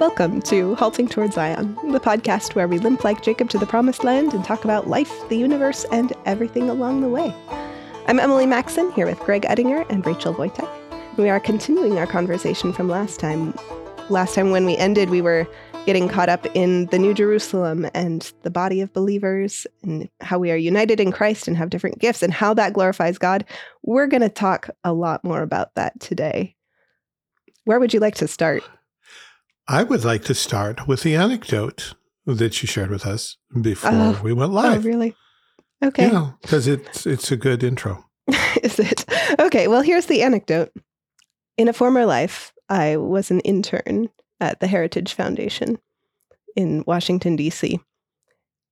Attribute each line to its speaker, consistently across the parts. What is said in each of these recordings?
Speaker 1: Welcome to Halting Towards Zion, the podcast where we limp like Jacob to the promised land and talk about life, the universe, and everything along the way. I'm Emily Maxon here with Greg Ettinger and Rachel Wojtek. We are continuing our conversation from last time. Last time when we ended, we were getting caught up in the New Jerusalem and the body of believers and how we are united in Christ and have different gifts and how that glorifies God. We're going to talk a lot more about that today. Where would you like to start?
Speaker 2: I would like to start with the anecdote that you shared with us before oh, we went oh, live.
Speaker 1: Oh, really? Okay.
Speaker 2: Yeah, because it's it's a good intro.
Speaker 1: Is it? Okay. Well, here's the anecdote. In a former life, I was an intern at the Heritage Foundation in Washington D.C.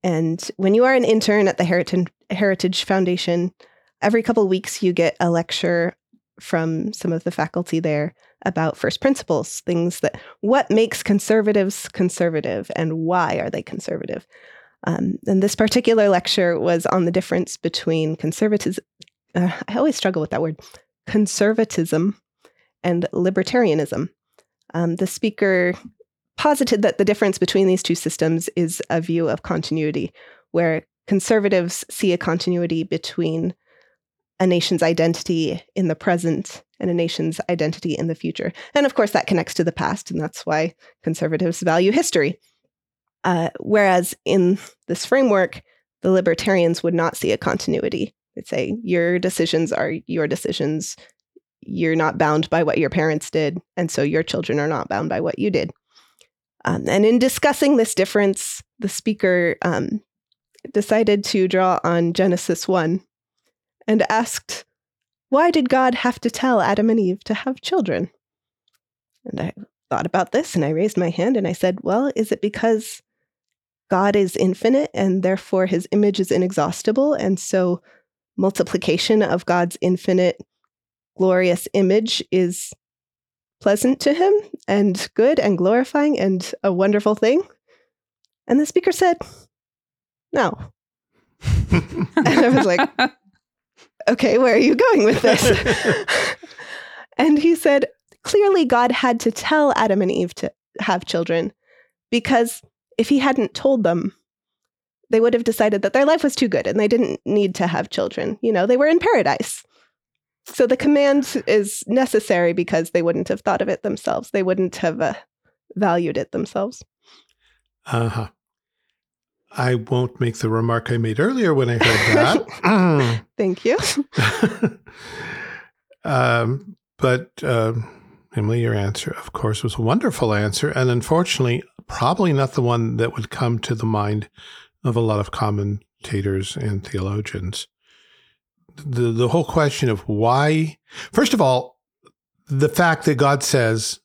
Speaker 1: And when you are an intern at the Heritage Heritage Foundation, every couple weeks you get a lecture from some of the faculty there about first principles, things that what makes conservatives conservative and why are they conservative. Um, and this particular lecture was on the difference between conservatism. Uh, I always struggle with that word, conservatism and libertarianism. Um, the speaker posited that the difference between these two systems is a view of continuity, where conservatives see a continuity between a nation's identity in the present and a nation's identity in the future. And of course, that connects to the past, and that's why conservatives value history. Uh, whereas in this framework, the libertarians would not see a continuity. They'd say, Your decisions are your decisions. You're not bound by what your parents did, and so your children are not bound by what you did. Um, and in discussing this difference, the speaker um, decided to draw on Genesis 1 and asked, Why did God have to tell Adam and Eve to have children? And I thought about this and I raised my hand and I said, Well, is it because God is infinite and therefore his image is inexhaustible? And so multiplication of God's infinite, glorious image is pleasant to him and good and glorifying and a wonderful thing? And the speaker said, No. and I was like, okay, where are you going with this? and he said, clearly God had to tell Adam and Eve to have children because if he hadn't told them, they would have decided that their life was too good and they didn't need to have children. You know, they were in paradise. So the command is necessary because they wouldn't have thought of it themselves. They wouldn't have uh, valued it themselves.
Speaker 2: Uh huh. I won't make the remark I made earlier when I heard that.
Speaker 1: Thank you.
Speaker 2: um, but uh, Emily, your answer, of course, was a wonderful answer, and unfortunately, probably not the one that would come to the mind of a lot of commentators and theologians. The the whole question of why, first of all, the fact that God says,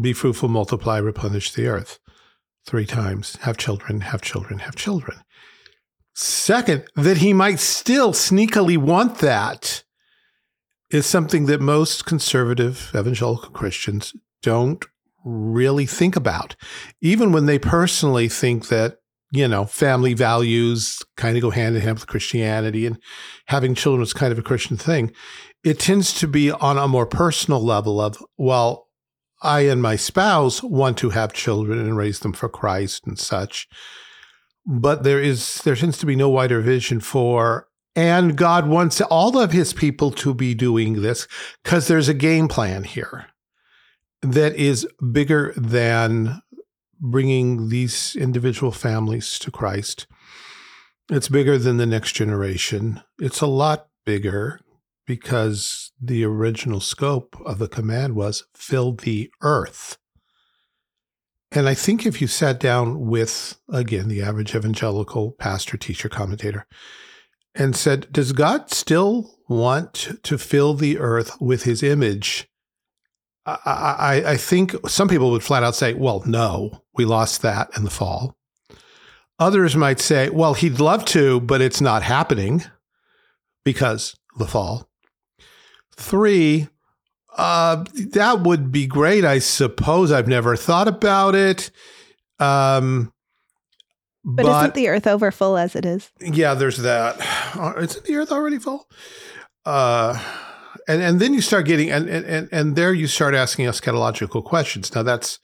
Speaker 2: "Be fruitful, multiply, replenish the earth." Three times have children, have children, have children. Second, that he might still sneakily want that is something that most conservative evangelical Christians don't really think about. Even when they personally think that, you know, family values kind of go hand in hand with Christianity and having children is kind of a Christian thing, it tends to be on a more personal level of, well, I and my spouse want to have children and raise them for Christ and such. But there is there seems to be no wider vision for and God wants all of his people to be doing this because there's a game plan here that is bigger than bringing these individual families to Christ. It's bigger than the next generation. It's a lot bigger because the original scope of the command was fill the earth. And I think if you sat down with, again, the average evangelical pastor, teacher, commentator, and said, Does God still want to fill the earth with his image? I, I, I think some people would flat out say, Well, no, we lost that in the fall. Others might say, Well, he'd love to, but it's not happening because the fall. Three, uh, that would be great, I suppose. I've never thought about it. Um,
Speaker 1: but, but, isn't the Earth over full as it is?
Speaker 2: Yeah, there's that. Uh, isn't the Earth already full? Uh, and and then you start getting and and and there you start asking eschatological questions. Now that's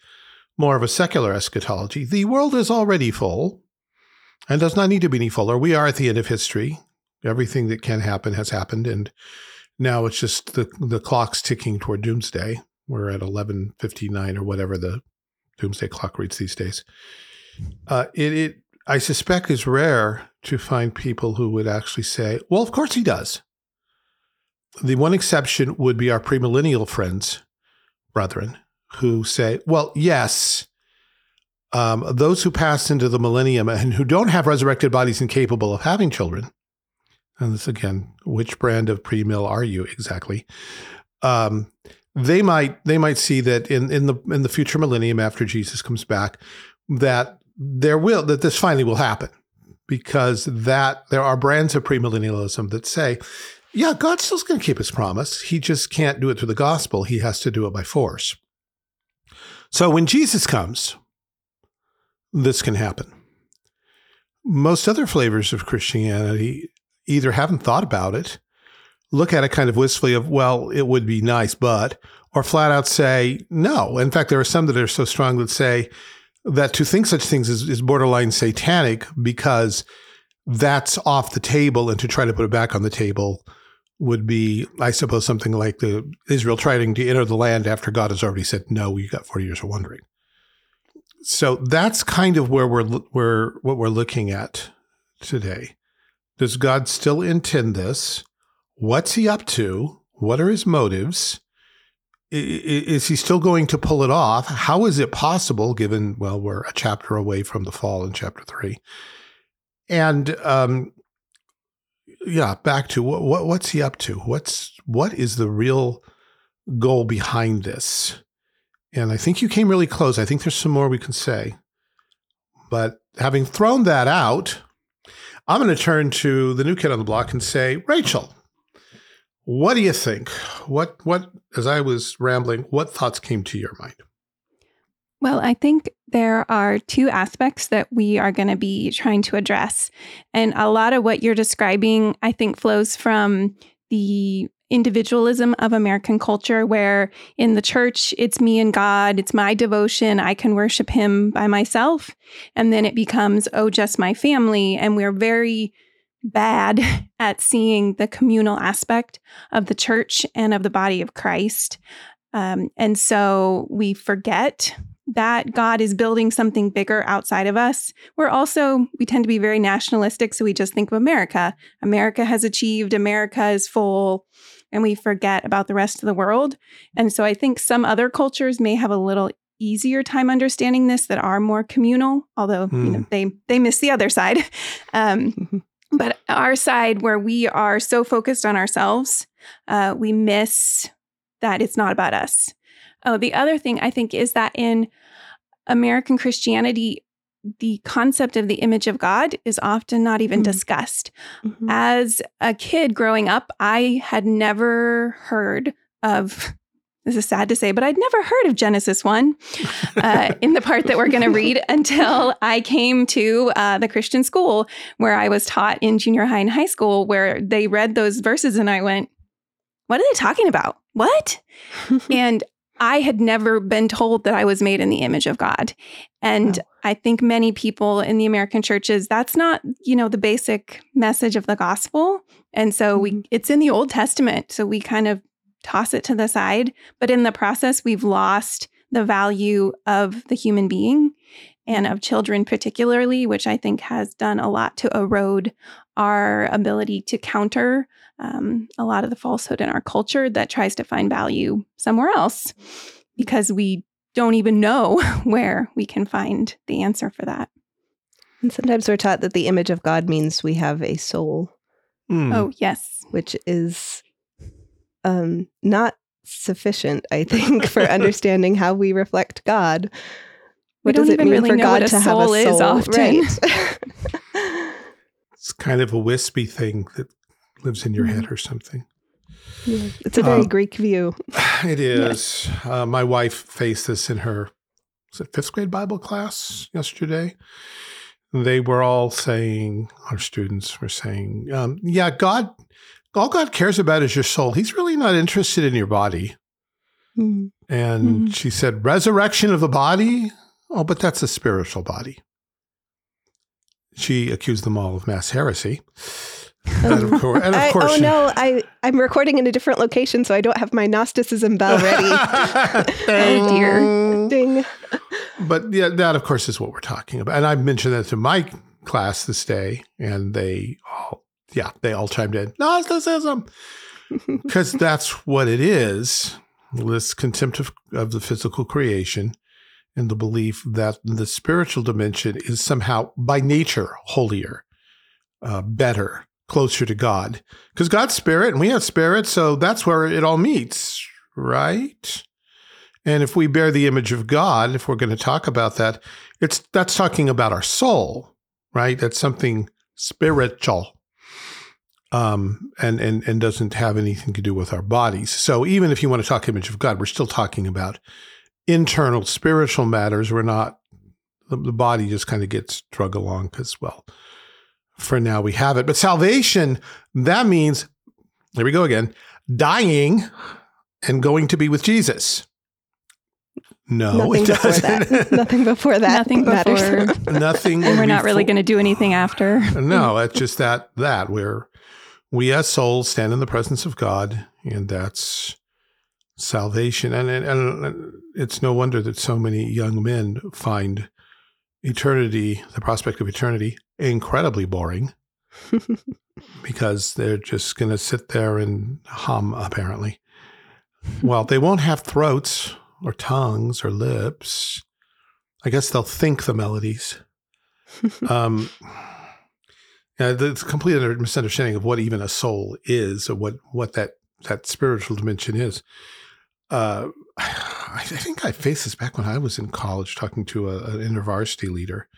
Speaker 2: more of a secular eschatology. The world is already full and does not need to be any fuller. We are at the end of history. Everything that can happen has happened, and now it's just the the clock's ticking toward doomsday. We're at eleven fifty nine or whatever the doomsday clock reads these days. Uh, it, it I suspect is rare to find people who would actually say, "Well, of course he does." The one exception would be our premillennial friends, brethren, who say, "Well, yes." Um, those who pass into the millennium and who don't have resurrected bodies incapable of having children, and this again, which brand of pre-mill are you exactly? Um, they might they might see that in in the in the future millennium after Jesus comes back, that there will that this finally will happen because that there are brands of premillennialism that say, yeah, God's still going to keep his promise. He just can't do it through the gospel. He has to do it by force. So when Jesus comes, this can happen. Most other flavors of Christianity either haven't thought about it, look at it kind of wistfully of, well, it would be nice, but, or flat out say, no. In fact, there are some that are so strong that say that to think such things is, is borderline satanic because that's off the table and to try to put it back on the table would be, I suppose, something like the Israel trying to enter the land after God has already said, no, you got 40 years of wandering so that's kind of where we're we're what we're looking at today. Does God still intend this? What's he up to? What are his motives? Is he still going to pull it off? How is it possible, given, well, we're a chapter away from the fall in chapter three? And, um, yeah, back to what, what what's he up to? What's what is the real goal behind this? And I think you came really close. I think there's some more we can say. But having thrown that out, I'm going to turn to the new kid on the block and say, Rachel, what do you think? What what as I was rambling, what thoughts came to your mind?
Speaker 3: Well, I think there are two aspects that we are going to be trying to address. And a lot of what you're describing, I think, flows from the individualism of American culture, where in the church, it's me and God, it's my devotion, I can worship Him by myself. And then it becomes, oh, just my family. And we're very bad at seeing the communal aspect of the church and of the body of Christ. Um, and so we forget that God is building something bigger outside of us. We're also, we tend to be very nationalistic. So we just think of America. America has achieved, America is full and we forget about the rest of the world. And so I think some other cultures may have a little easier time understanding this that are more communal, although mm. you know hmm. they they miss the other side. Um, but our side, where we are so focused on ourselves, uh, we miss that it's not about us. Oh, the other thing I think is that in American Christianity, the concept of the image of God is often not even mm-hmm. discussed. Mm-hmm. As a kid growing up, I had never heard of. This is sad to say, but I'd never heard of Genesis 1 uh, in the part that we're going to read until I came to uh, the Christian school where I was taught in junior high and high school, where they read those verses and I went, What are they talking about? What? and I had never been told that I was made in the image of God. And oh. I think many people in the American churches, that's not, you know, the basic message of the gospel. And so mm-hmm. we it's in the Old Testament. So we kind of toss it to the side. But in the process, we've lost the value of the human being and of children, particularly, which I think has done a lot to erode our ability to counter um, a lot of the falsehood in our culture that tries to find value somewhere else because we don't even know where we can find the answer for that.
Speaker 1: And sometimes we're taught that the image of God means we have a soul.
Speaker 3: Mm. Oh, yes.
Speaker 1: Which is um, not sufficient, I think, for understanding how we reflect God.
Speaker 3: What does it mean really for God to have a soul? Is often.
Speaker 1: Right.
Speaker 2: it's kind of a wispy thing that lives in your mm-hmm. head or something.
Speaker 1: Yeah, it's a very uh, Greek view.
Speaker 2: It is. Uh, my wife faced this in her was it fifth grade Bible class yesterday. They were all saying, our students were saying, um, "Yeah, God, all God cares about is your soul. He's really not interested in your body." Mm-hmm. And mm-hmm. she said, "Resurrection of the body." Oh, but that's a spiritual body. She accused them all of mass heresy. And of course,
Speaker 1: I, oh no, I I'm recording in a different location, so I don't have my Gnosticism bell ready.
Speaker 3: Oh, dear.
Speaker 1: Ding.
Speaker 2: But yeah, that of course is what we're talking about. And I mentioned that to my class this day, and they all, yeah, they all chimed in Gnosticism because that's what it is. This contempt of, of the physical creation and the belief that the spiritual dimension is somehow by nature holier, uh, better, closer to God. Because God's spirit and we have spirit, so that's where it all meets, right? And if we bear the image of God, if we're going to talk about that, it's that's talking about our soul, right? That's something spiritual. Um, and, and and doesn't have anything to do with our bodies. So even if you want to talk image of God, we're still talking about internal spiritual matters. We're not the, the body just kind of gets drug along because well, for now we have it. But salvation, that means there we go again, dying and going to be with Jesus. No,
Speaker 1: Nothing
Speaker 2: it
Speaker 1: before
Speaker 2: doesn't.
Speaker 1: that. Nothing before that.
Speaker 3: Nothing
Speaker 1: matters.
Speaker 3: before.
Speaker 2: Nothing.
Speaker 3: and we're not really going to do anything after.
Speaker 2: No, it's just that that where we as souls stand in the presence of God, and that's salvation. And, and, and it's no wonder that so many young men find eternity, the prospect of eternity, incredibly boring because they're just going to sit there and hum, apparently. Well, they won't have throats or tongues or lips. I guess they'll think the melodies. um, yeah, the complete misunderstanding of what even a soul is, or what what that that spiritual dimension is. Uh, I, think I faced this back when I was in college, talking to a, an intervarsity leader.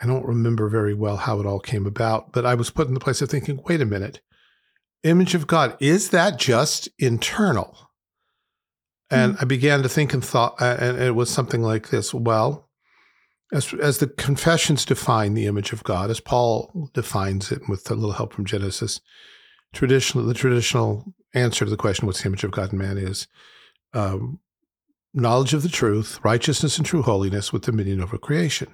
Speaker 2: I don't remember very well how it all came about, but I was put in the place of thinking, wait a minute, image of God is that just internal? And I began to think and thought, uh, and it was something like this. Well, as, as the confessions define the image of God, as Paul defines it with a little help from Genesis, traditional the traditional answer to the question, "What's the image of God in man?" is um, knowledge of the truth, righteousness, and true holiness with dominion over creation.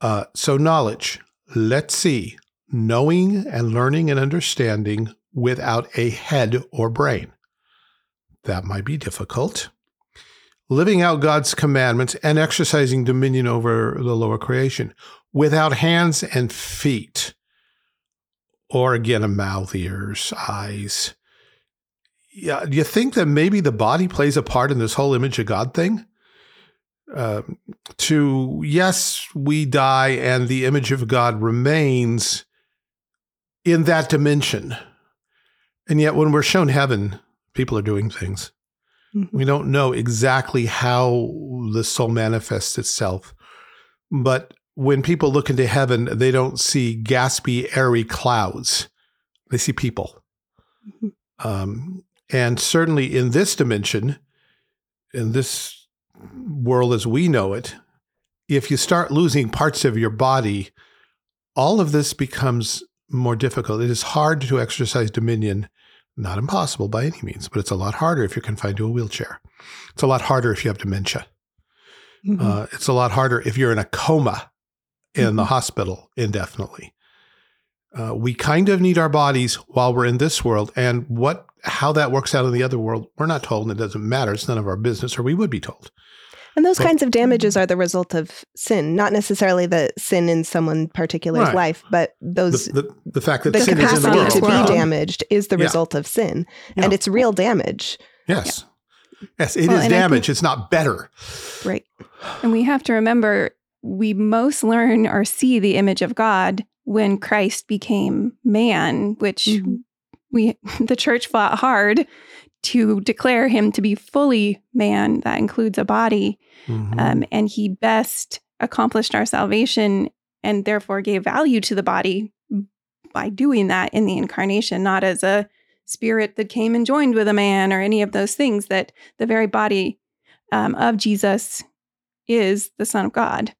Speaker 2: Uh, so, knowledge. Let's see, knowing and learning and understanding without a head or brain. That might be difficult living out God's commandments and exercising dominion over the lower creation without hands and feet, or again, a mouth, ears, eyes. Yeah, do you think that maybe the body plays a part in this whole image of God thing? Um, to yes, we die and the image of God remains in that dimension. And yet, when we're shown heaven, people are doing things. We don't know exactly how the soul manifests itself. But when people look into heaven, they don't see gaspy, airy clouds. They see people.
Speaker 1: Mhm.
Speaker 2: Um, and certainly in this dimension, in this world as we know it, if you start losing parts of your body, all of this becomes more difficult. It is hard to exercise dominion not impossible by any means, but it's a lot harder if you're confined to a wheelchair. It's a lot harder if you have dementia.
Speaker 1: Mhm.
Speaker 2: Uh, it's a lot harder if you're in a coma in the
Speaker 1: Mhm.
Speaker 2: hospital indefinitely. Uh, we kind of need our bodies while we're in this world, and what how that works out in the other world, we're not told, and it doesn't matter. It's none of our business, or we would be told.
Speaker 1: And those
Speaker 2: But-
Speaker 1: kinds of damages are the result of sin, not necessarily the sin in someone particular's
Speaker 2: Right.
Speaker 1: life, but those
Speaker 2: The, the, the fact that
Speaker 1: the
Speaker 2: sin is in the
Speaker 1: capacity
Speaker 2: world.
Speaker 1: to be damaged is the
Speaker 2: Yeah.
Speaker 1: result of sin,
Speaker 2: Yeah.
Speaker 1: and it's real damage.
Speaker 2: Yes. Yes, it is
Speaker 3: Well, and I
Speaker 2: damage.
Speaker 3: think-
Speaker 2: it's not better.
Speaker 1: Right.
Speaker 3: And we have to remember we most learn or see the image of God when Christ became man, which
Speaker 1: Mhm.
Speaker 3: We the church fought hard to declare him to be fully man. That includes a body.
Speaker 2: Mhm.
Speaker 3: Um, and he best accomplished our salvation and therefore gave value to the body by doing that in the incarnation, not as a spirit that came and joined with a man or any of those things, that the very body um, of Jesus is the Son of God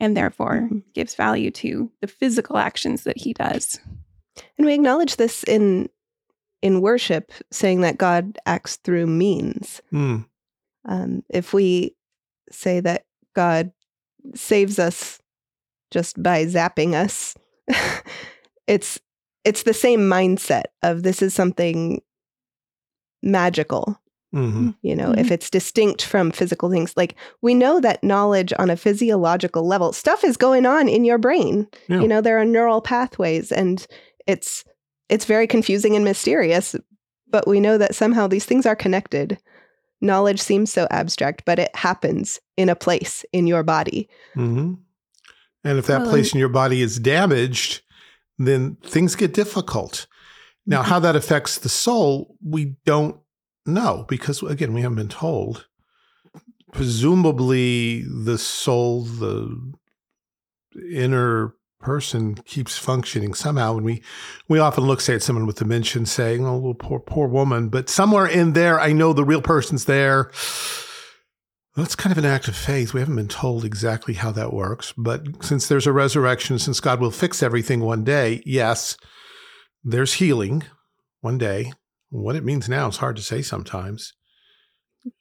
Speaker 3: and therefore
Speaker 1: Mhm.
Speaker 3: gives value to the physical actions that he does.
Speaker 1: And we acknowledge this in in worship, saying that God acts through means.
Speaker 2: Hmm.
Speaker 1: Um, if we say that God saves us just by zapping us. it's it's the same mindset of this is something magical.
Speaker 2: hmm
Speaker 1: You know, if it's distinct from physical things, like we know that knowledge on a physiological level, stuff is going on in your brain.
Speaker 2: Yeah.
Speaker 1: You know, there are neural pathways and it's it's very confusing and mysterious, but we know that somehow these things are connected. Knowledge seems so abstract, but it happens in a place in your body.
Speaker 2: hmm And if that
Speaker 3: Well,
Speaker 2: place in your body is damaged, then things get difficult. Now,
Speaker 3: Mm-hmm.
Speaker 2: how that affects the soul, we don't know because, again, we haven't been told. Presumably, the soul, the inner person keeps functioning somehow. And we, we often look, say, at someone with dementia and saying, oh, well, poor, poor woman. But somewhere in there, I know the real person's there. That's kind of an act of faith. We haven't been told exactly how that works. But since there's a resurrection, since God will fix everything one day, yes, there's healing one day. What it means now is hard to say sometimes.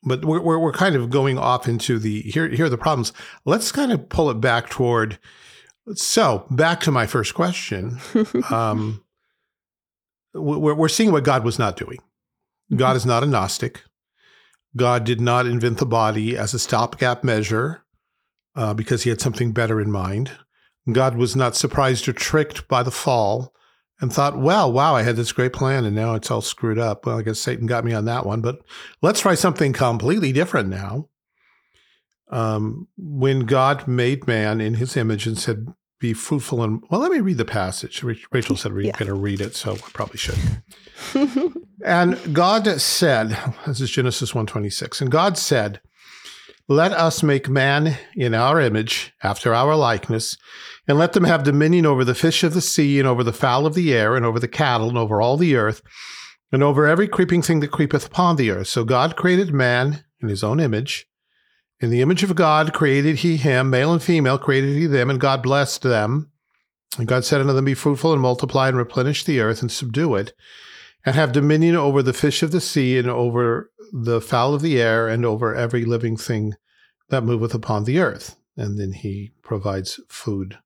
Speaker 2: But we're, we're, we're kind of going off into the here, here are the problems. Let's kind of pull it back toward. So, back to my first question. Um, we're, we're seeing what God was not doing. God is not a Gnostic. God did not invent the body as a stopgap measure uh, because he had something better in mind. God was not surprised or tricked by the fall and thought, well, wow, I had this great plan and now it's all screwed up. Well, I guess Satan got me on that one, but let's try something completely different now. Um, when God made man in his image and said, be fruitful and, well, let me read the passage. Rachel said we're
Speaker 1: Yeah.
Speaker 2: going to read it, so I probably should. And God said, this is Genesis 1:26, and God said, "Let us make man in our image, after our likeness, and let them have dominion over the fish of the sea, and over the fowl of the air, and over the cattle, and over all the earth, and over every creeping thing that creepeth upon the earth." So God created man in his own image. In the image of God created he him, male and female created he them, and God blessed them. And God said unto them, Be fruitful and multiply and replenish the earth and subdue it and have dominion over the fish of the sea and over the fowl of the air and over every living thing that moveth upon the earth. And then he provides food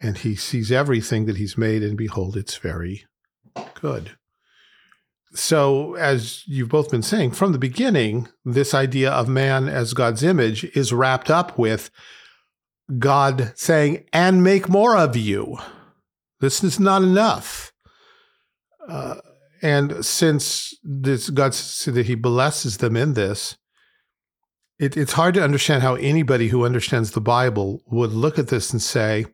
Speaker 2: and he sees everything that he's made and behold, it's very good. So, as you've both been saying, from the beginning, this idea of man as God's image is wrapped up with God saying, and make more of you. This is not enough. Uh, and since this God said that He blesses them in this, it, it's hard to understand how anybody who understands the Bible would look at this and say,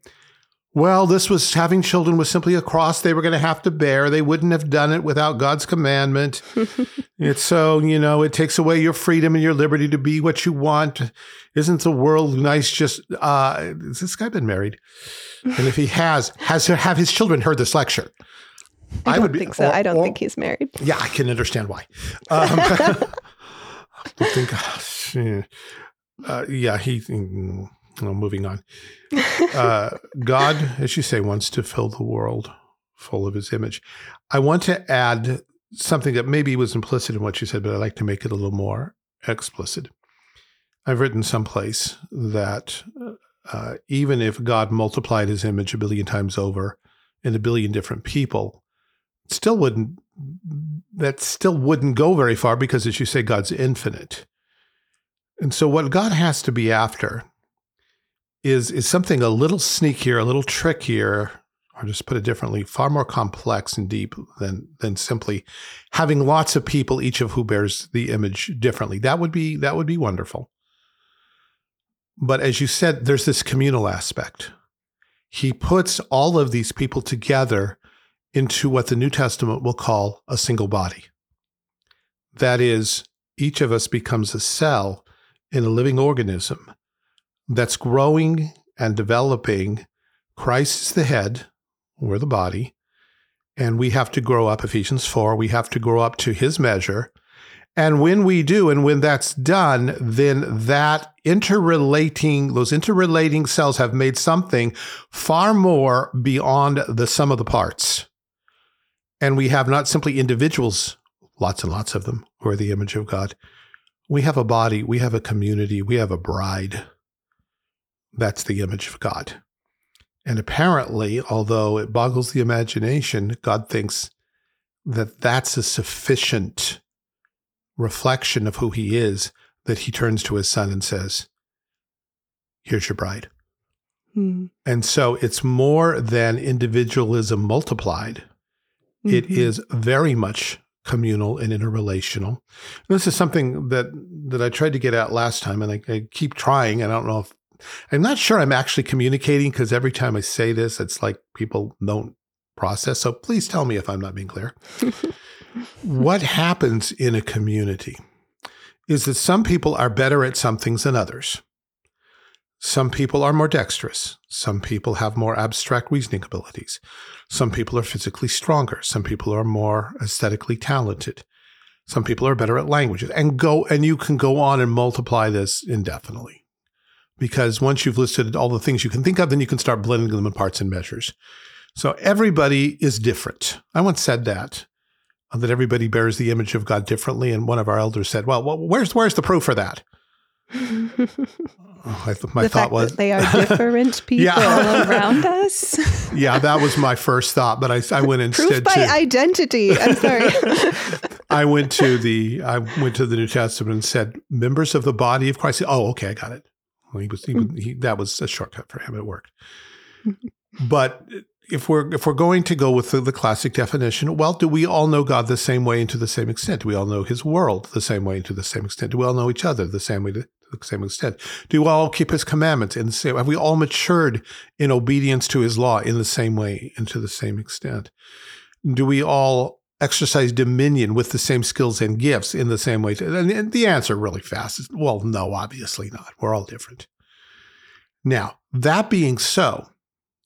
Speaker 2: "Well, this was having children was simply a cross they were going to have to bear. They wouldn't have done it without God's commandment. it's so you know it takes away your freedom and your liberty to be what you want. Isn't the world nice? Just uh, has this guy been married? And if he has, has have his children heard this lecture?"
Speaker 1: I don't think so.
Speaker 2: or-
Speaker 1: I don't
Speaker 2: or-
Speaker 1: think he's married.
Speaker 2: yeah, I can understand why. Um, I think, uh, yeah, he. Well, moving on. Uh, God, as you say, wants to fill the world full of His image. I want to add something that maybe was implicit in what you said, but I'd like to make it a little more explicit. I've written someplace that uh, even if God multiplied His image a billion times over in a billion different people, still wouldn't that still wouldn't go very far because as you say god's infinite and so what god has to be after is is something a little sneakier a little trickier or just put it differently far more complex and deep than than simply having lots of people each of who bears the image differently. That would be that would be wonderful. But as you said there's this communal aspect. He puts all of these people together into what the New Testament will call a single body. That is, each of us becomes a cell in a living organism that's growing and developing. Christ is the head, we're the body, and we have to grow up, Ephesians 4, we have to grow up to his measure. And when we do, and when that's done, then that interrelating, those interrelating cells have made something far more beyond the sum of the parts. And we have not simply individuals, lots and lots of them, who are the image of God. We have a body, we have a community, we have a bride. That's the image of God. And apparently, although it boggles the imagination, God thinks that that's a sufficient reflection of who he is that he turns to his son and says, Here's your bride.
Speaker 1: Mm.
Speaker 2: And so it's more than individualism multiplied. It
Speaker 1: Mhm.
Speaker 2: is very much communal and interrelational. This is something that that I tried to get at last time, and I, I keep trying. I don't know if I'm not sure I'm actually communicating because every time I say this, it's like people don't process. So please tell me if I'm not being clear. what happens in a community is that some people are better at some things than others. Some people are more dexterous. Some people have more abstract reasoning abilities. Some people are physically stronger. Some people are more aesthetically talented. Some people are better at languages. And go and you can go on and multiply this indefinitely. Because once you've listed all the things you can think of, then you can start blending them in parts and measures. So everybody is different. I once said that uh, that everybody bears the image of God differently. And one of our elders said, "Well, well where's where's the proof for that?" I th- my
Speaker 1: the
Speaker 2: thought
Speaker 1: fact
Speaker 2: was
Speaker 1: that they are different people.
Speaker 2: Yeah.
Speaker 3: All around us.
Speaker 2: yeah, that was my first thought, but I, I went
Speaker 1: Proof
Speaker 2: instead
Speaker 1: by
Speaker 2: to
Speaker 1: identity. I'm sorry.
Speaker 2: I went to the I went to the New Testament and said members of the body of Christ. Oh, okay, I got it. Well, he was he, mm. was- he, that was a shortcut for him. It worked. Mm-hmm. But if we're if we're going to go with the, the classic definition, well, do we all know God the same way and to the same extent? Do we all know His world the same way and to the same extent? Do we all know each other the same way to the same extent? Do we all keep His commandments in the same? Have we all matured in obedience to His law in the same way and to the same extent? Do we all exercise dominion with the same skills and gifts in the same way? And the answer really fast is well, no, obviously not. We're all different. Now, that being so,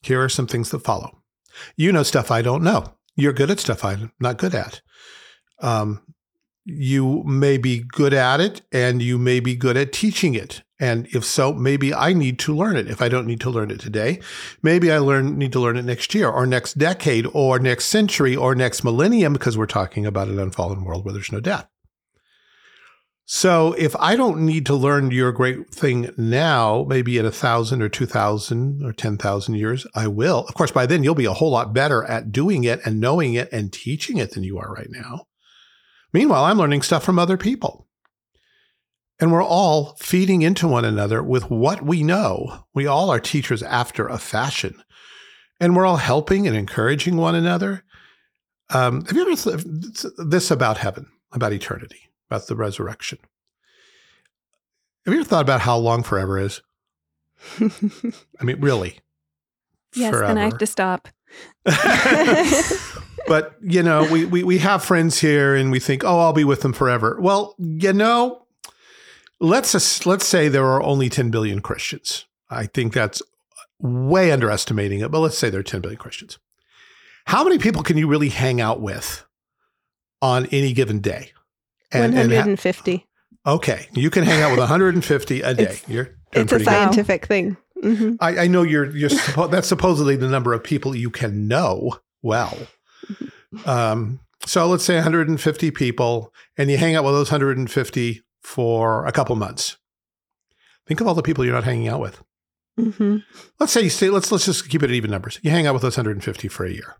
Speaker 2: here are some things that follow. You know stuff I don't know. You're good at stuff I'm not good at. Um, you may be good at it and you may be good at teaching it. And if so, maybe I need to learn it. If I don't need to learn it today, maybe I learn need to learn it next year or next decade or next century or next millennium because we're talking about an unfallen world where there's no death. So if I don't need to learn your great thing now, maybe in a thousand or two thousand or ten thousand years, I will. Of course, by then you'll be a whole lot better at doing it and knowing it and teaching it than you are right now. Meanwhile, I'm learning stuff from other people. And we're all feeding into one another with what we know. We all are teachers after a fashion. And we're all helping and encouraging one another. Um, have you ever th- this about heaven, about eternity, about the resurrection? Have you ever thought about how long forever is? I mean, really.
Speaker 3: yes, then I have to stop.
Speaker 2: but you know, we, we we have friends here, and we think, oh, I'll be with them forever. Well, you know, let's just, let's say there are only 10 billion Christians. I think that's way underestimating it, but let's say there are 10 billion Christians. How many people can you really hang out with on any given day? and ha-
Speaker 1: 150.
Speaker 2: okay, you can hang out with 150 a day.
Speaker 1: It's-
Speaker 2: you're
Speaker 1: It's a
Speaker 2: pretty good.
Speaker 1: scientific thing. hmm
Speaker 2: I, I know you're you're suppo- that's supposedly the number of people you can know well. Um, so let's say 150 people, and you hang out with those 150 for a couple months. Think of all the people you're not hanging out with.
Speaker 1: hmm
Speaker 2: Let's say you say let's let's just keep it at even numbers. You hang out with those 150 for a year.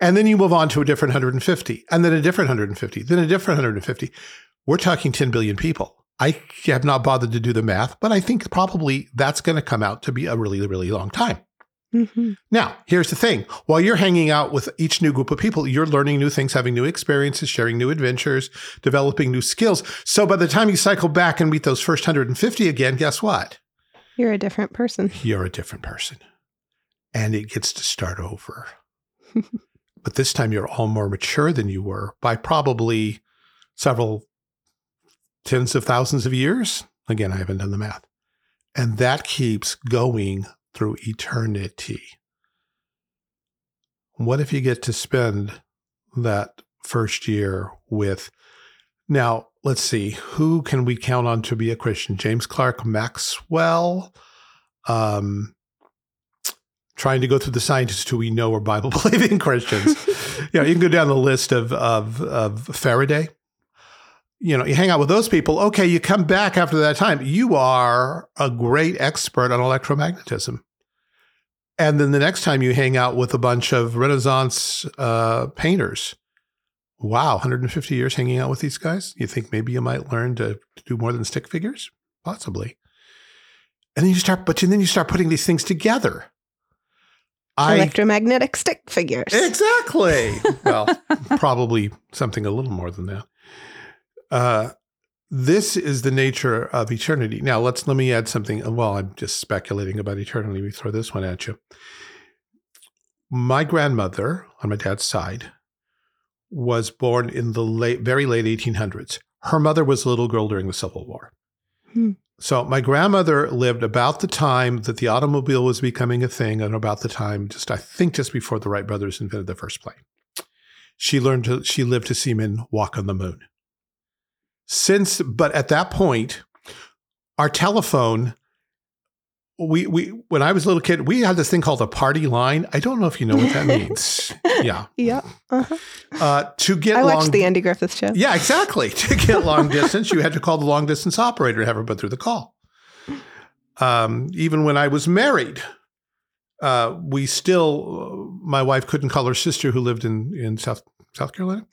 Speaker 2: And then you move on to a different 150, and then a different 150, then a different 150. We're talking 10 billion people. I have not bothered to do the math, but I think probably that's going to come out to be a really, really long time.
Speaker 1: Hmm
Speaker 2: Now, here's the thing. While you're hanging out with each new group of people, you're learning new things, having new experiences, sharing new adventures, developing new skills. So by the time you cycle back and meet those first 150 again, guess what?
Speaker 1: You're a different person.
Speaker 2: You're a different person. And it gets to start over. but this time you're all more mature than you were by probably several tens of thousands of years. Again, I haven't done the math. And that keeps going through eternity. What if you get to spend that first year with? Now, let's see, who can we count on to be a Christian? James Clerk Maxwell, um, trying to go through the scientists who we know are Bible believing Christians. you know, you can go down the list of, of, of Faraday. You know, you hang out with those people. Okay, you come back after that time. You are a great expert on electromagnetism. And then the next time you hang out with a bunch of Renaissance uh, painters, wow, 150 years hanging out with these guys. You think maybe you might learn to, to do more than stick figures? Possibly. And then you start, but then you start putting these things together.
Speaker 1: I, Electromagnetic stick figures.
Speaker 2: Exactly. well, probably something a little more than that. Uh, this is the nature of eternity. Now, let's let me add something. Well, I'm just speculating about eternity. We throw this one at you. My grandmother on my dad's side was born in the late, very late 1800s. Her mother was a little girl during the Civil War. Hmm. So my grandmother lived about the time that the automobile was becoming a thing, and about the time, just I think, just before the Wright brothers invented the first plane. She learned to. She lived to see men walk on the moon. Since, but at that point, our telephone we we when I was a little kid, we had this thing called a party line. I don't know if you know what that means. Yeah,
Speaker 1: yeah. Uh-huh.
Speaker 2: Uh, to get
Speaker 1: I
Speaker 2: long,
Speaker 1: watched the Andy Griffith show.
Speaker 2: Yeah, exactly. To get long distance, you had to call the long distance operator to have her put through the call. Um, even when I was married, uh, we still my wife couldn't call her sister who lived in in South South Carolina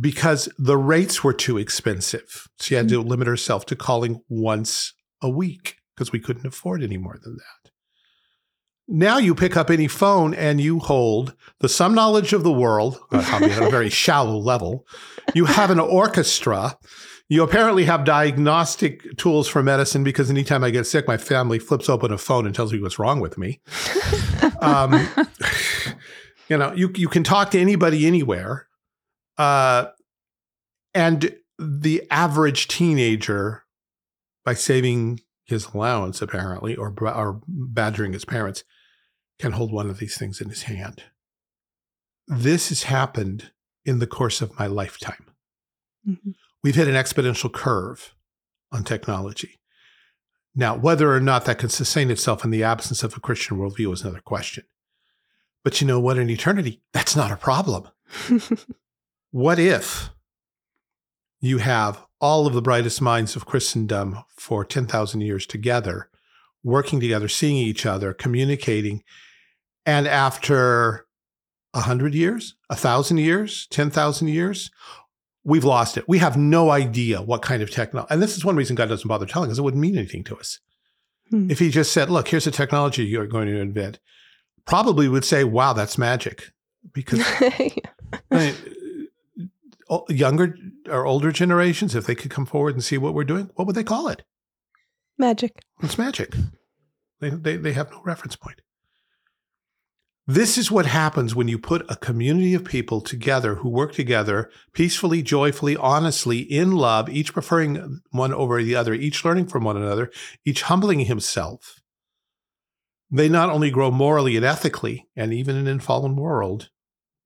Speaker 2: because the rates were too expensive. She had to mm. limit herself to calling once a week because we couldn't afford any more than that. Now you pick up any phone and you hold the some knowledge of the world, probably at a very shallow level. You have an orchestra. You apparently have diagnostic tools for medicine because anytime I get sick, my family flips open a phone and tells me what's wrong with me. um, you know, you you can talk to anybody anywhere, uh, and the average teenager, by saving his allowance, apparently, or, or badgering his parents, can hold one of these things in his hand. This has happened in the course of my lifetime. Mm-hmm. We've hit an exponential curve on technology. Now, whether or not that can sustain itself in the absence of a Christian worldview is another question. But you know what? In eternity, that's not a problem. what if you have all of the brightest minds of Christendom for 10,000 years together, working together, seeing each other, communicating. And after 100 years, 1,000 years, 10,000 years, we've lost it. We have no idea what kind of technology. And this is one reason God doesn't bother telling us. It wouldn't mean anything to us. Hmm. If he just said, look, here's a technology you're going to invent, probably would say, wow, that's magic. Because I mean, younger or older generations, if they could come forward and see what we're doing, what would they call it?
Speaker 1: Magic.
Speaker 2: It's magic. They, they, they have no reference point. This is what happens when you put a community of people together who work together peacefully, joyfully, honestly, in love, each preferring one over the other, each learning from one another, each humbling himself. They not only grow morally and ethically, and even in a fallen world,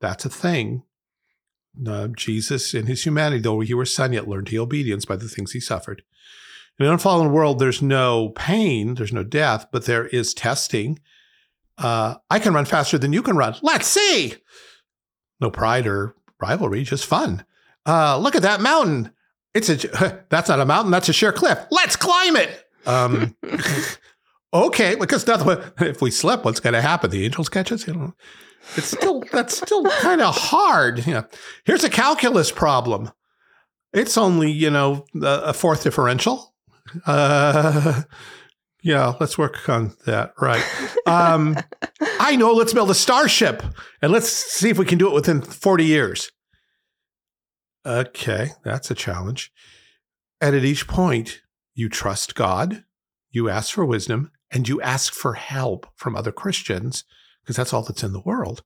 Speaker 2: that's a thing, uh, Jesus, in his humanity, though he were son, yet learned he obedience by the things he suffered. In an unfallen world, there's no pain, there's no death, but there is testing. Uh, I can run faster than you can run. Let's see. No pride or rivalry, just fun. Uh, look at that mountain. It's a that's not a mountain, that's a sheer cliff. Let's climb it. Um, okay, because. If we slip, what's going to happen? The angels catch us. You know, it's still that's still kind of hard. Yeah. Here's a calculus problem. It's only you know a fourth differential. Uh, yeah, let's work on that. Right. Um, I know. Let's build a starship and let's see if we can do it within 40 years. Okay, that's a challenge. And at each point, you trust God, you ask for wisdom, and you ask for help from other Christians because that's all that's in the world.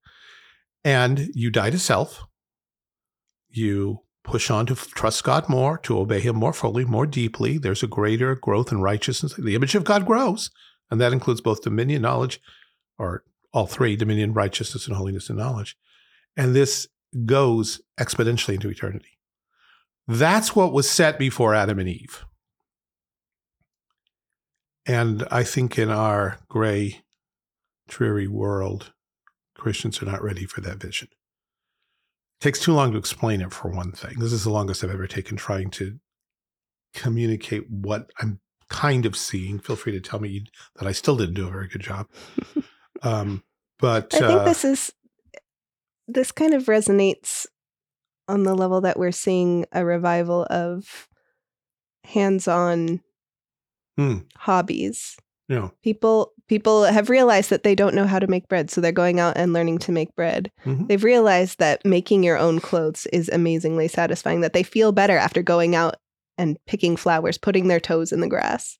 Speaker 2: And you die to self. You push on to trust God more, to obey Him more fully, more deeply. There's a greater growth in righteousness. The image of God grows, and that includes both dominion, knowledge, or all three dominion, righteousness, and holiness and knowledge. And this goes exponentially into eternity. That's what was set before Adam and Eve. And I think in our gray dreary world, Christians are not ready for that vision. takes too long to explain it for one thing. This is the longest I've ever taken trying to communicate what I'm kind of seeing. Feel free to tell me that I still didn't do a very good job. Um, but
Speaker 1: I think
Speaker 2: uh,
Speaker 1: this is this kind of resonates on the level that we're seeing a revival of hands-on
Speaker 2: Hmm.
Speaker 1: hobbies.
Speaker 2: Know,
Speaker 1: People people have realized that they don't know how to make bread, so they're going out and learning to make bread.
Speaker 2: Mhm.
Speaker 1: They've realized that making your own clothes is amazingly satisfying, that they feel better after going out and picking flowers, putting their toes in the grass.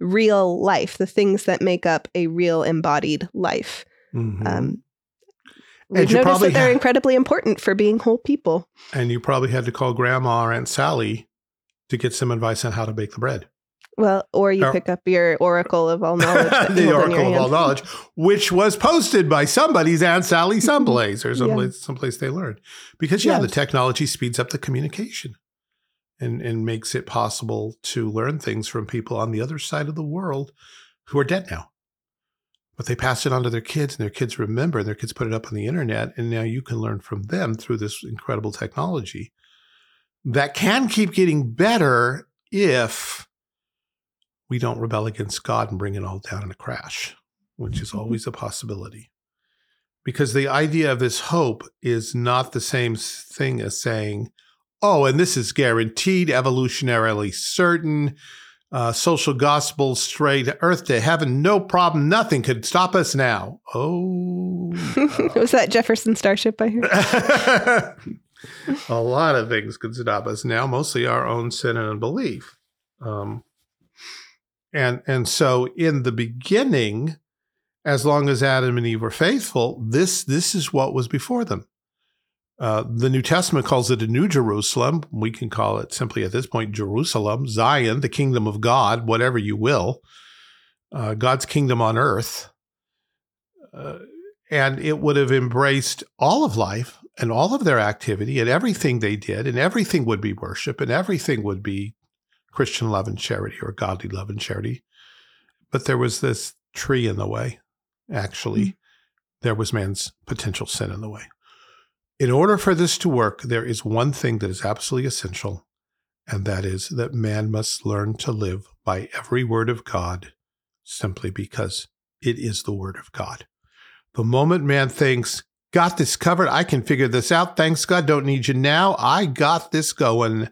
Speaker 1: Real life, the things that make up a real embodied life.
Speaker 2: mhm.
Speaker 1: Um,
Speaker 2: And
Speaker 1: we've
Speaker 2: you
Speaker 1: noticed
Speaker 2: probably
Speaker 1: that they're
Speaker 2: ha-
Speaker 1: incredibly important for being whole people.
Speaker 2: and you probably had to call Grandma or Aunt Sally to get some advice on how to bake the bread.
Speaker 1: Well, or you
Speaker 2: Or-
Speaker 1: pick up your oracle of all knowledge.
Speaker 2: the
Speaker 1: hold in your
Speaker 2: Oracle of all knowledge, which was posted by somebody's Aunt Sally someplace or
Speaker 1: Yeah.
Speaker 2: someplace, someplace they learned. Because yeah, the technology speeds up the communication and, and makes it possible to learn things from people on the other side of the world who are dead now. But they pass it on to their kids and their kids remember and their kids put it up on the internet. And now you can learn from them through this incredible technology that can keep getting better if we don't rebel against God and bring it all down in a crash, which is always a possibility. Because the idea of this hope is not the same thing as saying, oh, and this is guaranteed, evolutionarily certain, uh, social gospel, straight earth to heaven, no problem, nothing could stop us now. Oh.
Speaker 1: Was that Jefferson Starship I hear?
Speaker 2: a lot of things could stop us now, mostly our own sin and unbelief. Um, and and so in the beginning, as long as Adam and Eve were faithful, this this is what was before them. Uh, the New Testament calls it a New Jerusalem. We can call it simply at this point Jerusalem, Zion, the kingdom of God, whatever you will, uh, God's kingdom on earth. Uh, and it would have embraced all of life and all of their activity and everything they did, and everything would be worship, and everything would be Christian love and charity or godly love and charity. But there was this tree in the way. Actually, mm. there was man's potential sin in the way. In order for this to work, there is one thing that is absolutely essential, and that is that man must learn to live by every word of God simply because it is the word of God. The moment man thinks, got this covered, I can figure this out, thanks God, don't need you now, I got this going,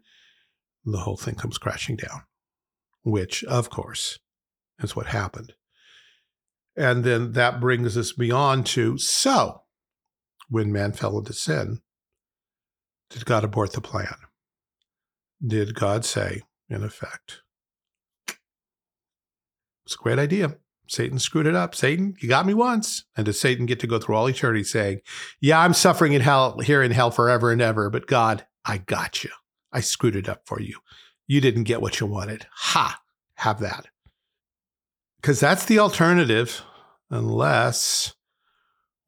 Speaker 2: the whole thing comes crashing down, which, of course, is what happened. And then that brings us beyond to so, when man fell into sin, did God abort the plan? Did God say, in effect, it's a great idea. Satan screwed it up. Satan, you got me once. And does Satan get to go through all eternity saying, Yeah, I'm suffering in hell here in hell forever and ever, but God, I got you. I screwed it up for you. You didn't get what you wanted. Ha! Have that. Because that's the alternative, unless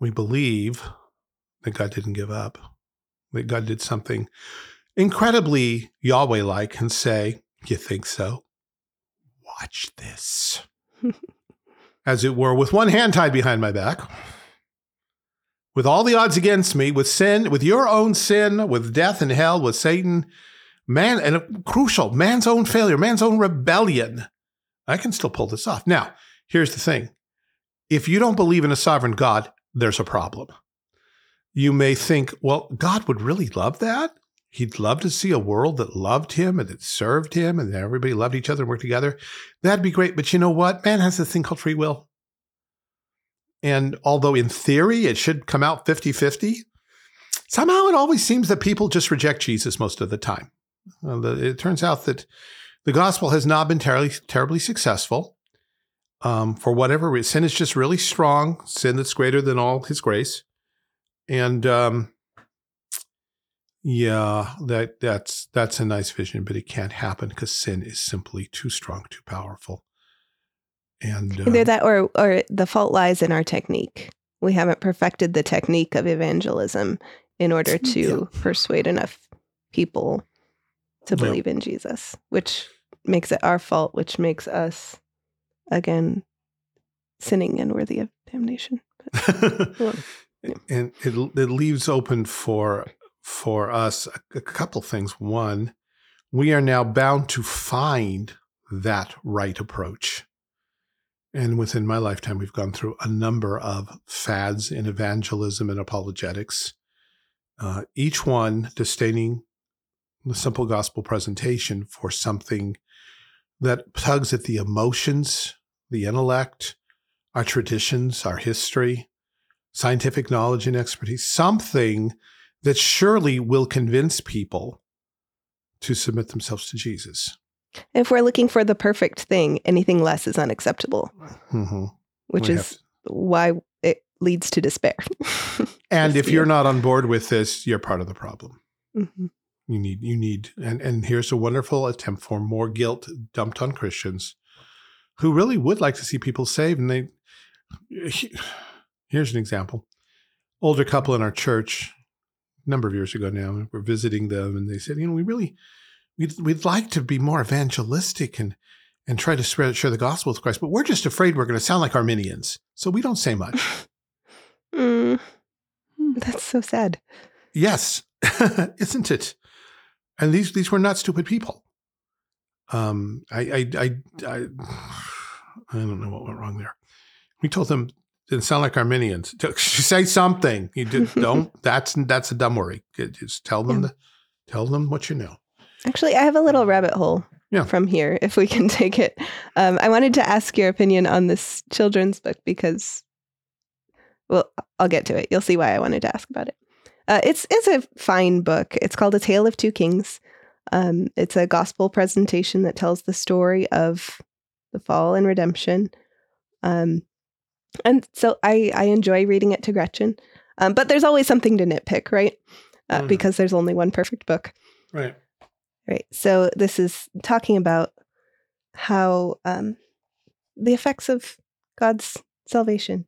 Speaker 2: we believe that God didn't give up, that God did something incredibly Yahweh like and say, You think so? Watch this as it were, with one hand tied behind my back, with all the odds against me, with sin, with your own sin, with death and hell, with Satan, man, and crucial, man's own failure, man's own rebellion. I can still pull this off. Now, here's the thing if you don't believe in a sovereign God, there's a problem. You may think, well, God would really love that. He'd love to see a world that loved him and that served him and that everybody loved each other and worked together. That'd be great. But you know what? Man has this thing called free will. And although in theory it should come out 50 50, somehow it always seems that people just reject Jesus most of the time. Uh, the, it turns out that the gospel has not been terribly, terribly successful. Um, for whatever reason, sin is just really strong, sin that's greater than all his grace. And um, yeah, that that's that's a nice vision, but it can't happen because sin is simply too strong, too powerful. And uh,
Speaker 1: Either that or or the fault lies in our technique. We haven't perfected the technique of evangelism in order to persuade enough people to
Speaker 2: Yeah.
Speaker 1: believe in Jesus, which makes it our fault, which makes us again sinning and worthy of damnation. Well,
Speaker 2: and it it leaves open for for us a, a couple things. One, we are now bound to find that right approach. And within my lifetime, we've gone through a number of fads in evangelism and apologetics, uh, each one disdaining the simple gospel presentation for something that tugs at the emotions, the intellect, our traditions, our history, scientific knowledge and expertise, something that surely will convince people to submit themselves to Jesus.
Speaker 1: If we're looking for the perfect thing, anything less is unacceptable,
Speaker 2: Mm-hmm.
Speaker 1: which
Speaker 2: We
Speaker 1: is why it leads to despair.
Speaker 2: And if you're not on board with this, you're part of the problem.
Speaker 1: Mhm.
Speaker 2: You need, you need, and, and here's a wonderful attempt for more guilt dumped on Christians who really would like to see people saved. And they, here's an example older couple in our church, a number of years ago now, we're visiting them and they said, you know, we really, we'd, we'd like to be more evangelistic and, and try to spread, share the gospel with Christ, but we're just afraid we're going to sound like Arminians. So we don't say much.
Speaker 1: Mm,
Speaker 3: Hmm.
Speaker 1: that's so sad.
Speaker 2: Yes, isn't it? And these these were not stupid people. Um, I I I I, I don't know what went wrong there. We told them didn't sound like Arminians. Say something. You did, don't. That's that's a dumb worry. Just tell them
Speaker 1: Yeah.
Speaker 2: the, tell them what you know.
Speaker 1: Actually, I have a little rabbit hole
Speaker 2: Yeah.
Speaker 1: from here, if we can take it. Um, I wanted to ask your opinion on this children's book because, well, I'll get to it. You'll see why I wanted to ask about it. Uh, it's it's a fine book. It's called A Tale of Two Kings. Um, it's a gospel presentation that tells the story of the fall and redemption. Um, and so I I enjoy reading it to Gretchen. Um, but there's always something to nitpick, right? Uh,
Speaker 2: Mhm.
Speaker 1: Because there's only one perfect book.
Speaker 2: Right.
Speaker 1: Right. So this is talking about how um, the effects of God's salvation,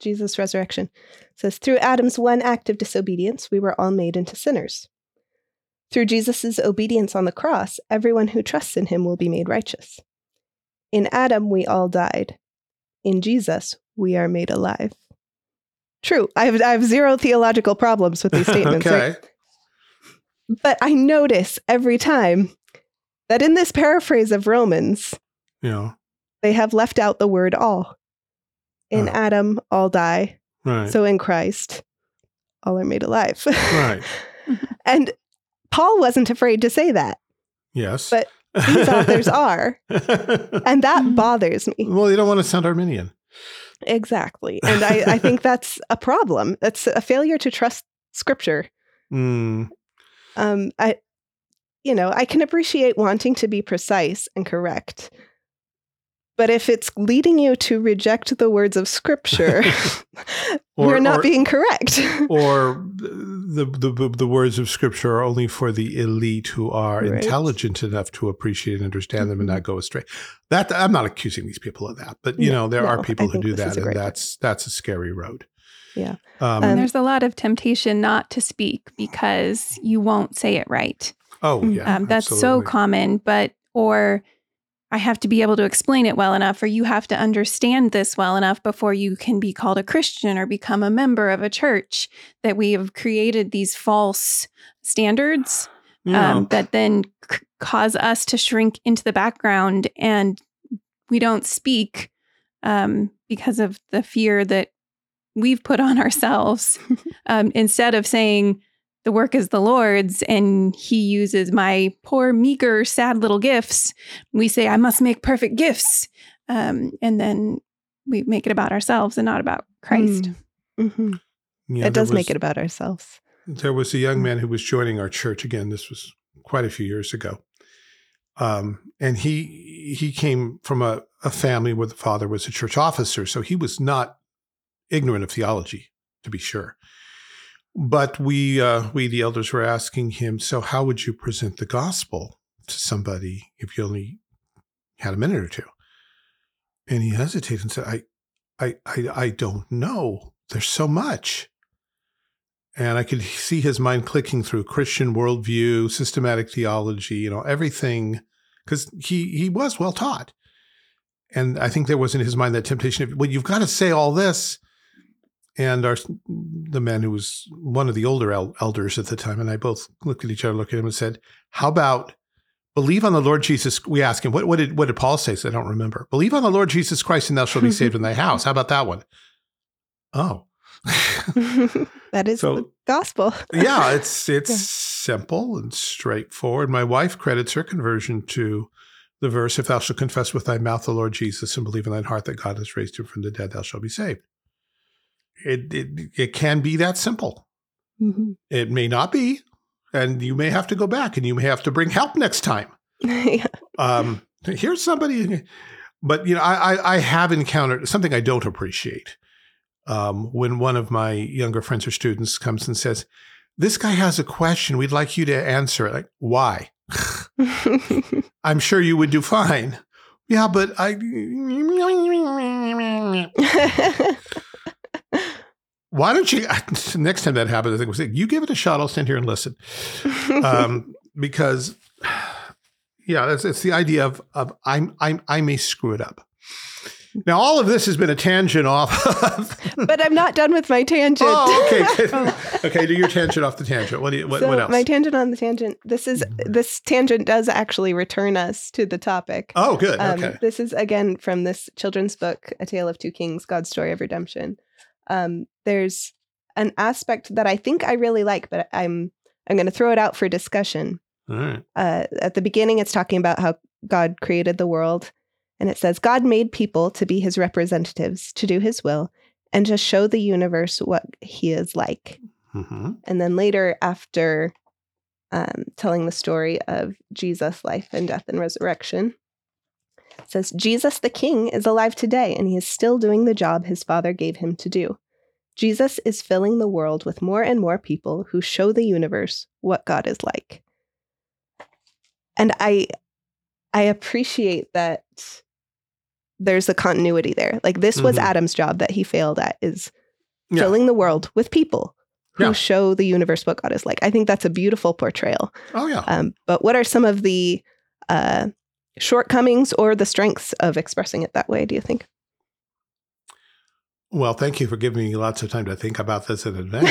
Speaker 1: Jesus' resurrection. It says through Adam's one act of disobedience, we were all made into sinners. Through Jesus' obedience on the cross, everyone who trusts in him will be made righteous. In Adam, we all died. In Jesus, we are made alive. True. I have, I have zero theological problems with these statements. right? But I notice every time that in this paraphrase of Romans,
Speaker 2: know.
Speaker 1: they have left out the word all. In
Speaker 2: Oh.
Speaker 1: Adam, all die.
Speaker 2: Right.
Speaker 1: So in Christ, all are made alive.
Speaker 2: right.
Speaker 1: and Paul wasn't afraid to say that.
Speaker 2: Yes.
Speaker 1: But These authors are. And that bothers me.
Speaker 2: well, you don't want to sound Arminian.
Speaker 1: Exactly. And I, I think that's a problem. That's a failure to trust scripture.
Speaker 2: Mm,
Speaker 1: Um, I, you know, I can appreciate wanting to be precise and correct. But if it's leading you to reject the words of scripture,
Speaker 2: Or-
Speaker 1: we're not
Speaker 2: or-
Speaker 1: being correct.
Speaker 2: or the, the the words of scripture are only for the elite who are
Speaker 1: Right.
Speaker 2: intelligent enough to appreciate and understand them and not go astray. That I'm not accusing these people of that, but you
Speaker 1: No,
Speaker 2: know there are people
Speaker 1: I
Speaker 2: who do that, and that's that's a scary road.
Speaker 1: Yeah.
Speaker 2: Um,
Speaker 1: Um,
Speaker 3: And there's a lot of temptation not to speak because you won't say it right.
Speaker 2: oh yeah,
Speaker 3: um, that's so common, but, or I have to be able to explain it well enough, or you have to understand this well enough before you can be called a Christian or become a member of a church. That we have created these false standards um, that then c- cause us to shrink into the background and we don't speak um, because of the fear that we've put on ourselves um, instead of saying the work is the lord's and he uses my poor meager sad little gifts we say i must make perfect gifts um, and then we make it about ourselves and not about christ
Speaker 1: Mhm.
Speaker 2: Yeah,
Speaker 1: it does
Speaker 2: there
Speaker 1: make it about ourselves.
Speaker 2: There was a young man who was joining our church again. This was quite a few years ago, um, and he he came from a, a family where the father was a church officer, so he was not ignorant of theology, to be sure. But we uh, we the elders were asking him, so how would you present the gospel to somebody if you only had a minute or two? And he hesitated and said, I I I, I don't know. There's so much. And I could see his mind clicking through Christian worldview, systematic theology, you know, everything, because he he was well taught. And I think there was in his mind that temptation of, well, you've got to say all this. And our the man who was one of the older el- elders at the time and I both looked at each other, looked at him, and said, "How about believe on the Lord Jesus?" We asked him, "What, what did what did Paul say?" So I don't remember. Believe on the Lord Jesus Christ, and thou shalt be saved in thy house. How about that one? Oh,
Speaker 1: that is
Speaker 2: So-
Speaker 1: the gospel.
Speaker 2: yeah, it's it's
Speaker 1: Yeah.
Speaker 2: simple and straightforward. My wife credits her conversion to the verse, "If thou shalt confess with thy mouth the Lord Jesus and believe in thine heart that God has raised him from the dead, thou shalt be saved." It it, it can be that simple.
Speaker 1: Mhm.
Speaker 2: It may not be, and you may have to go back, and you may have to bring help next time.
Speaker 1: yeah.
Speaker 2: Um, here's somebody, but you know, I, I I have encountered something I don't appreciate. Um, when one of my younger friends or students comes and says, "This guy has a question, we'd like you to answer it." Like, why? I'm sure you would do fine. Yeah, but I. Why don't you? Next time that happens, I think we'll say, "You give it a shot. I'll stand here and listen." um, because yeah, it's, it's the idea of of I'm I'm I may screw it up. Now, all of this has been a tangent off. Of,
Speaker 1: but I'm not done with my tangent.
Speaker 2: oh, okay, okay. Do your tangent off the tangent. What do you, what,
Speaker 1: so
Speaker 2: what else?
Speaker 1: my tangent on the tangent. This is this tangent does actually return us to the topic.
Speaker 2: oh, good.
Speaker 1: Um,
Speaker 2: okay.
Speaker 1: This is again from this children's book, A Tale of Two Kings: God's Story of Redemption. Um, there's an aspect that I think I really like, but I'm I'm going to throw it out for discussion.
Speaker 2: All right.
Speaker 1: uh, at the beginning, it's talking about how God created the world. And it says, God made people to be his representatives, to do his will, and to show the universe what he is like.
Speaker 2: hmm
Speaker 1: And then later, after um, telling the story of Jesus' life and death and resurrection, it says, Jesus the King is alive today, and he is still doing the job his father gave him to do. Jesus is filling the world with more and more people who show the universe what God is like. And I I appreciate that there's a continuity there. Like this was
Speaker 2: Mhm.
Speaker 1: Adam's job that he failed at is
Speaker 2: Yeah.
Speaker 1: filling the world with people who
Speaker 2: Yeah.
Speaker 1: show the universe what God is like. I think that's a beautiful portrayal.
Speaker 2: Oh, yeah.
Speaker 1: Um, but what are some of the uh, shortcomings or the strengths of expressing it that way? Do you think?
Speaker 2: Well, thank you for giving me lots of time to think about this in advance.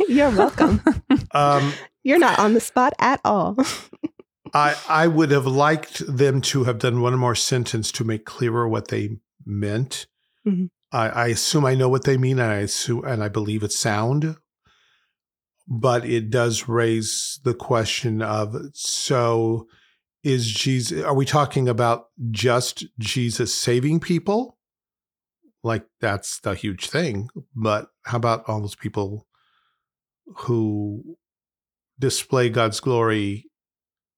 Speaker 1: You're welcome.
Speaker 2: um,
Speaker 1: You're not on the spot at all.
Speaker 2: I I would have liked them to have done one more sentence to make clearer what they meant.
Speaker 1: Mhm.
Speaker 2: I, I assume I know what they mean, and I assume and I believe it's sound. But it does raise the question of so is Jesus are we talking about just Jesus saving people? Like that's the huge thing. But how about all those people who display God's glory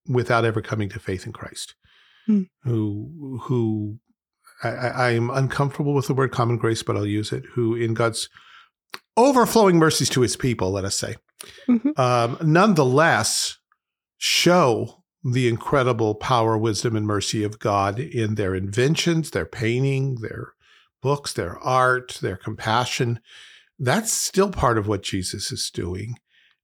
Speaker 2: without ever coming to faith in Christ.
Speaker 1: Hmm.
Speaker 2: Who who I, I, I'm uncomfortable with the word common grace, but I'll use it. Who in God's overflowing mercies to His people, let us say,
Speaker 1: Mhm.
Speaker 2: um, nonetheless show the incredible power, wisdom, and mercy of God in their inventions, their painting, their books, their art, their compassion. That's still part of what Jesus is doing.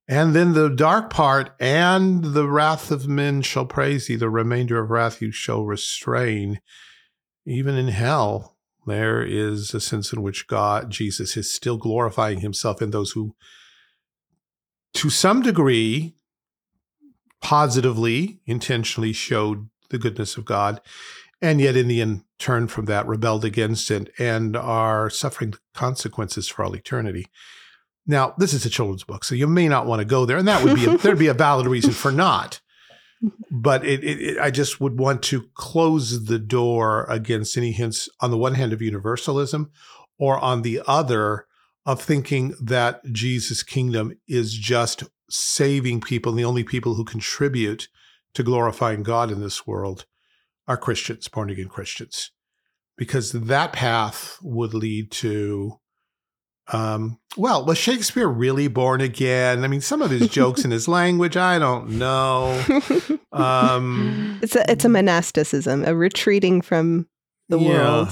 Speaker 2: And then the dark part, and the wrath of men shall praise thee, the remainder of wrath you shall restrain. Even in hell, there is a sense in which God, Jesus, is still glorifying himself in those who, to some degree, positively, intentionally showed the goodness of God, and yet in the end turned from that, rebelled against it, and are suffering the consequences for all eternity. Now, this is a children's book, so you may not want to go there, and that would be a, there'd be a valid reason for not. But it, it, it, I just would want to close the door against any hints, on the one hand, of universalism, or on the other, of thinking that Jesus' kingdom is just saving people, and the only people who contribute to glorifying God in this world are Christians, born again Christians, because that path would lead to um, well, was Shakespeare really born again? I mean, some of his jokes in his language, I don't know. Um,
Speaker 1: it's a it's a monasticism, a retreating from the
Speaker 2: yeah.
Speaker 1: world,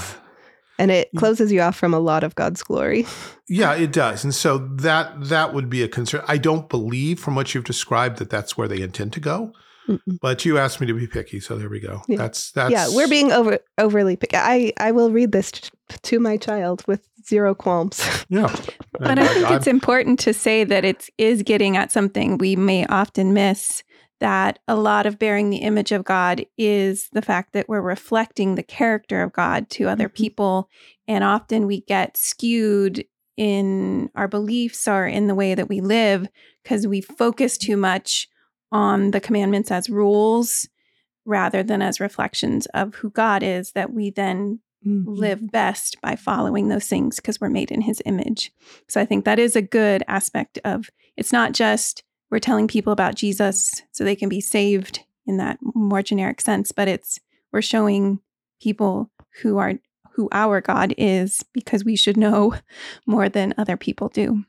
Speaker 1: and it closes you off from a lot of God's glory.
Speaker 2: Yeah, it does, and so that that would be a concern. I don't believe, from what you've described, that that's where they intend to go.
Speaker 1: Mm-mm.
Speaker 2: But you asked me to be picky, so there we go.
Speaker 1: Yeah.
Speaker 2: That's that's
Speaker 1: yeah, we're being over overly picky. I I will read this t- to my child with zero qualms.
Speaker 2: yeah.
Speaker 3: But
Speaker 2: And
Speaker 3: I think
Speaker 2: I'm-
Speaker 3: it's important to say that it is getting at something we may often miss that a lot of bearing the image of God is the fact that we're reflecting the character of God to other
Speaker 1: Mhm.
Speaker 3: people. And often we get skewed in our beliefs or in the way that we live because we focus too much on the commandments as rules rather than as reflections of who God is, that we then
Speaker 1: Mm-hmm.
Speaker 3: live best by following those things because we're made in his image. So I think that is a good aspect of it's not just we're telling people about Jesus so they can be saved in that more generic sense, but it's we're showing people who are who our God is because we should know more than other people do.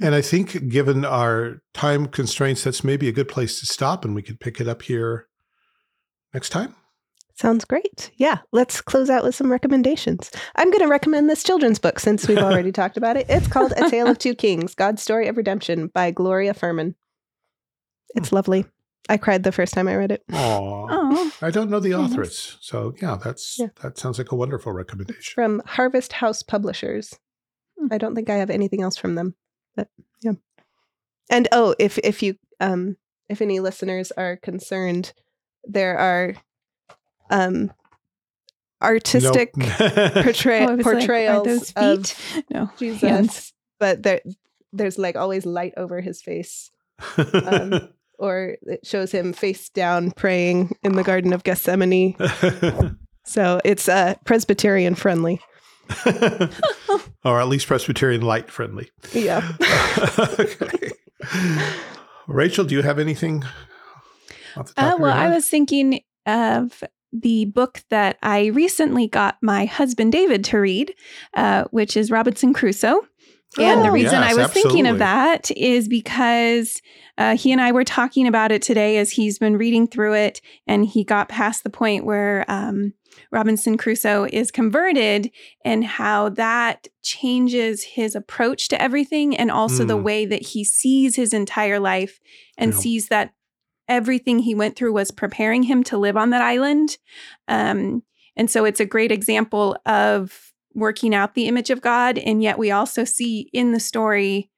Speaker 2: And I think, given our time constraints, that's maybe a good place to stop, and we could pick it up here next time.
Speaker 1: Sounds great. Yeah, let's close out with some recommendations. I'm going to recommend this children's book since we've already talked about it. It's called A Tale of Two Kings God's Story of Redemption by Gloria Furman. It's lovely. I cried the first time I read it.
Speaker 2: Aw.
Speaker 3: Oh,
Speaker 2: I don't know the
Speaker 3: Nice.
Speaker 2: authoress, so yeah, that's
Speaker 1: Yeah.
Speaker 2: that sounds like a wonderful recommendation.
Speaker 1: From Harvest House Publishers.
Speaker 3: Hmm.
Speaker 1: I don't think I have anything else from them, but yeah. And oh, if if you um if any listeners are concerned, there are um artistic
Speaker 2: Nope.
Speaker 1: portray-
Speaker 3: Oh, I like, are
Speaker 1: portrayals of
Speaker 3: no,
Speaker 1: Jesus,
Speaker 3: hands.
Speaker 1: but there there's like always light over his face, um, or it shows him face down praying in the Garden of Gethsemane. So it's uh, Presbyterian friendly.
Speaker 2: or at least Presbyterian light friendly.
Speaker 1: Yeah.
Speaker 2: okay. Rachel, do you have anything? Off
Speaker 3: Uh, well, I was thinking of the book that I recently got my husband David to read, uh, which is Robinson Crusoe. And the
Speaker 1: Oh,
Speaker 3: reason I
Speaker 2: yes,
Speaker 3: was thinking of that is because uh, he and I were talking about it today as he's been reading through it, and he got past the point where um, Robinson Crusoe is converted, and how that changes his approach to everything, and also the
Speaker 2: Mm.
Speaker 3: way that he sees his entire life and
Speaker 2: Yeah.
Speaker 3: sees that everything he went through was preparing him to live on that island. Um, and so it's a great example of working out the image of God. And yet we also see in the story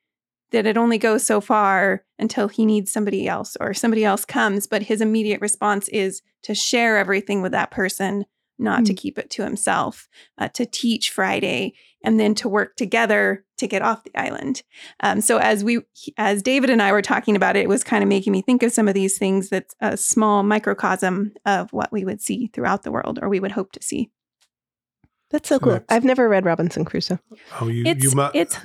Speaker 3: that it only goes so far until he needs somebody else or somebody else comes. But his immediate response is to share everything with that person, not to keep it to himself, uh, to teach Friday, and then to work together to get off the island. Um, so as we, as David and I were talking about it, it was kind of making me think of some of these things. That's a small microcosm of what we would see throughout the world, or we would hope to see.
Speaker 1: That's so
Speaker 2: So
Speaker 1: cool.
Speaker 2: that's-
Speaker 1: I've never read Robinson Crusoe.
Speaker 2: Oh, you,
Speaker 3: It's
Speaker 2: you mu-
Speaker 3: it's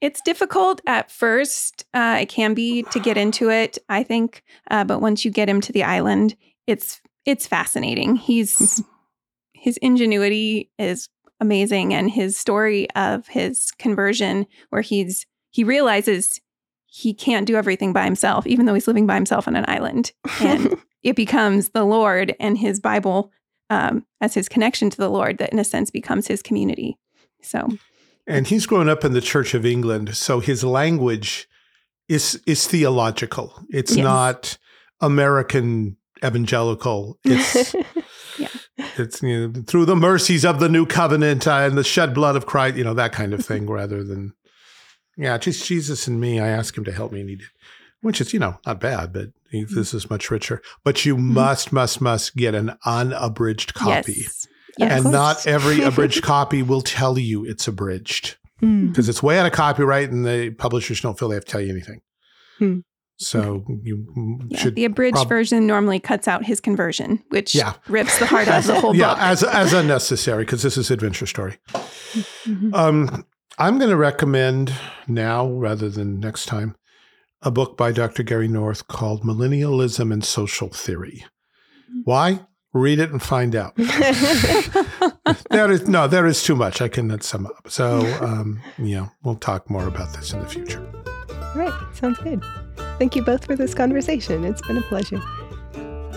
Speaker 3: it's difficult at first. Uh, it can be to get into it, I think, uh, but once you get him to the island, it's it's fascinating. He's his ingenuity is amazing, and his story of his conversion, where he's he realizes he can't do everything by himself, even though he's living by himself on an island, and it becomes the Lord and his Bible um, as his connection to the Lord that, in a sense, becomes his community. So
Speaker 2: And he's grown up in the Church of England, so his language is is theological. It's
Speaker 3: Yes.
Speaker 2: not American evangelical. It's
Speaker 3: Yeah.
Speaker 2: it's you know, through the mercies of the new covenant uh, and the shed blood of Christ, you know that kind of thing, rather than yeah, just Jesus and me. I asked him to help me, and he did, which is you know not bad, but he,
Speaker 3: Mm-hmm.
Speaker 2: this is much richer. But you must, must, must get an unabridged copy.
Speaker 3: Yes. Yes.
Speaker 2: And not every abridged copy will tell you it's abridged
Speaker 1: Mm.
Speaker 2: because it's way out of copyright and the publishers don't feel they have to tell you anything.
Speaker 1: Hmm.
Speaker 2: So you
Speaker 3: Yeah,
Speaker 2: should
Speaker 3: the abridged
Speaker 2: prob-
Speaker 3: version normally cuts out his conversion, which
Speaker 2: Yeah.
Speaker 3: rips the heart out of the whole
Speaker 2: yeah,
Speaker 3: book.
Speaker 2: as as unnecessary because this is adventure story.
Speaker 3: Mhm.
Speaker 2: Um, I'm going to recommend now rather than next time a book by Dr. Gary North called Millennialism and Social Theory. Why? Read it and find out. there is no, there is too much. I cannot sum up. So, um, you know, we'll talk more about this in the future.
Speaker 1: Right. Sounds good. Thank you both for this conversation. It's been a pleasure.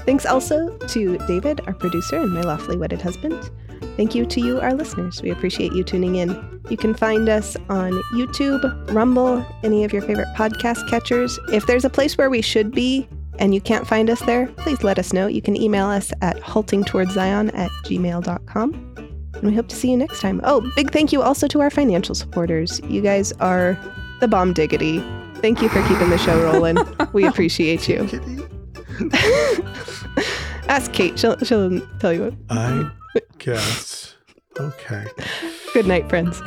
Speaker 1: Thanks also to David, our producer, and my lawfully wedded husband. Thank you to you, our listeners. We appreciate you tuning in. You can find us on YouTube, Rumble, any of your favorite podcast catchers. If there's a place where we should be and you can't find us there, please let us know. You can email us at haltingtowardszion at gmail.com. And we hope to see you next time. Oh, big thank you also to our financial supporters. You guys are the bomb diggity. Thank you for keeping the show rolling. we appreciate you. Ask Kate. She'll, she'll tell you what.
Speaker 2: I guess. Okay.
Speaker 1: Good night, friends.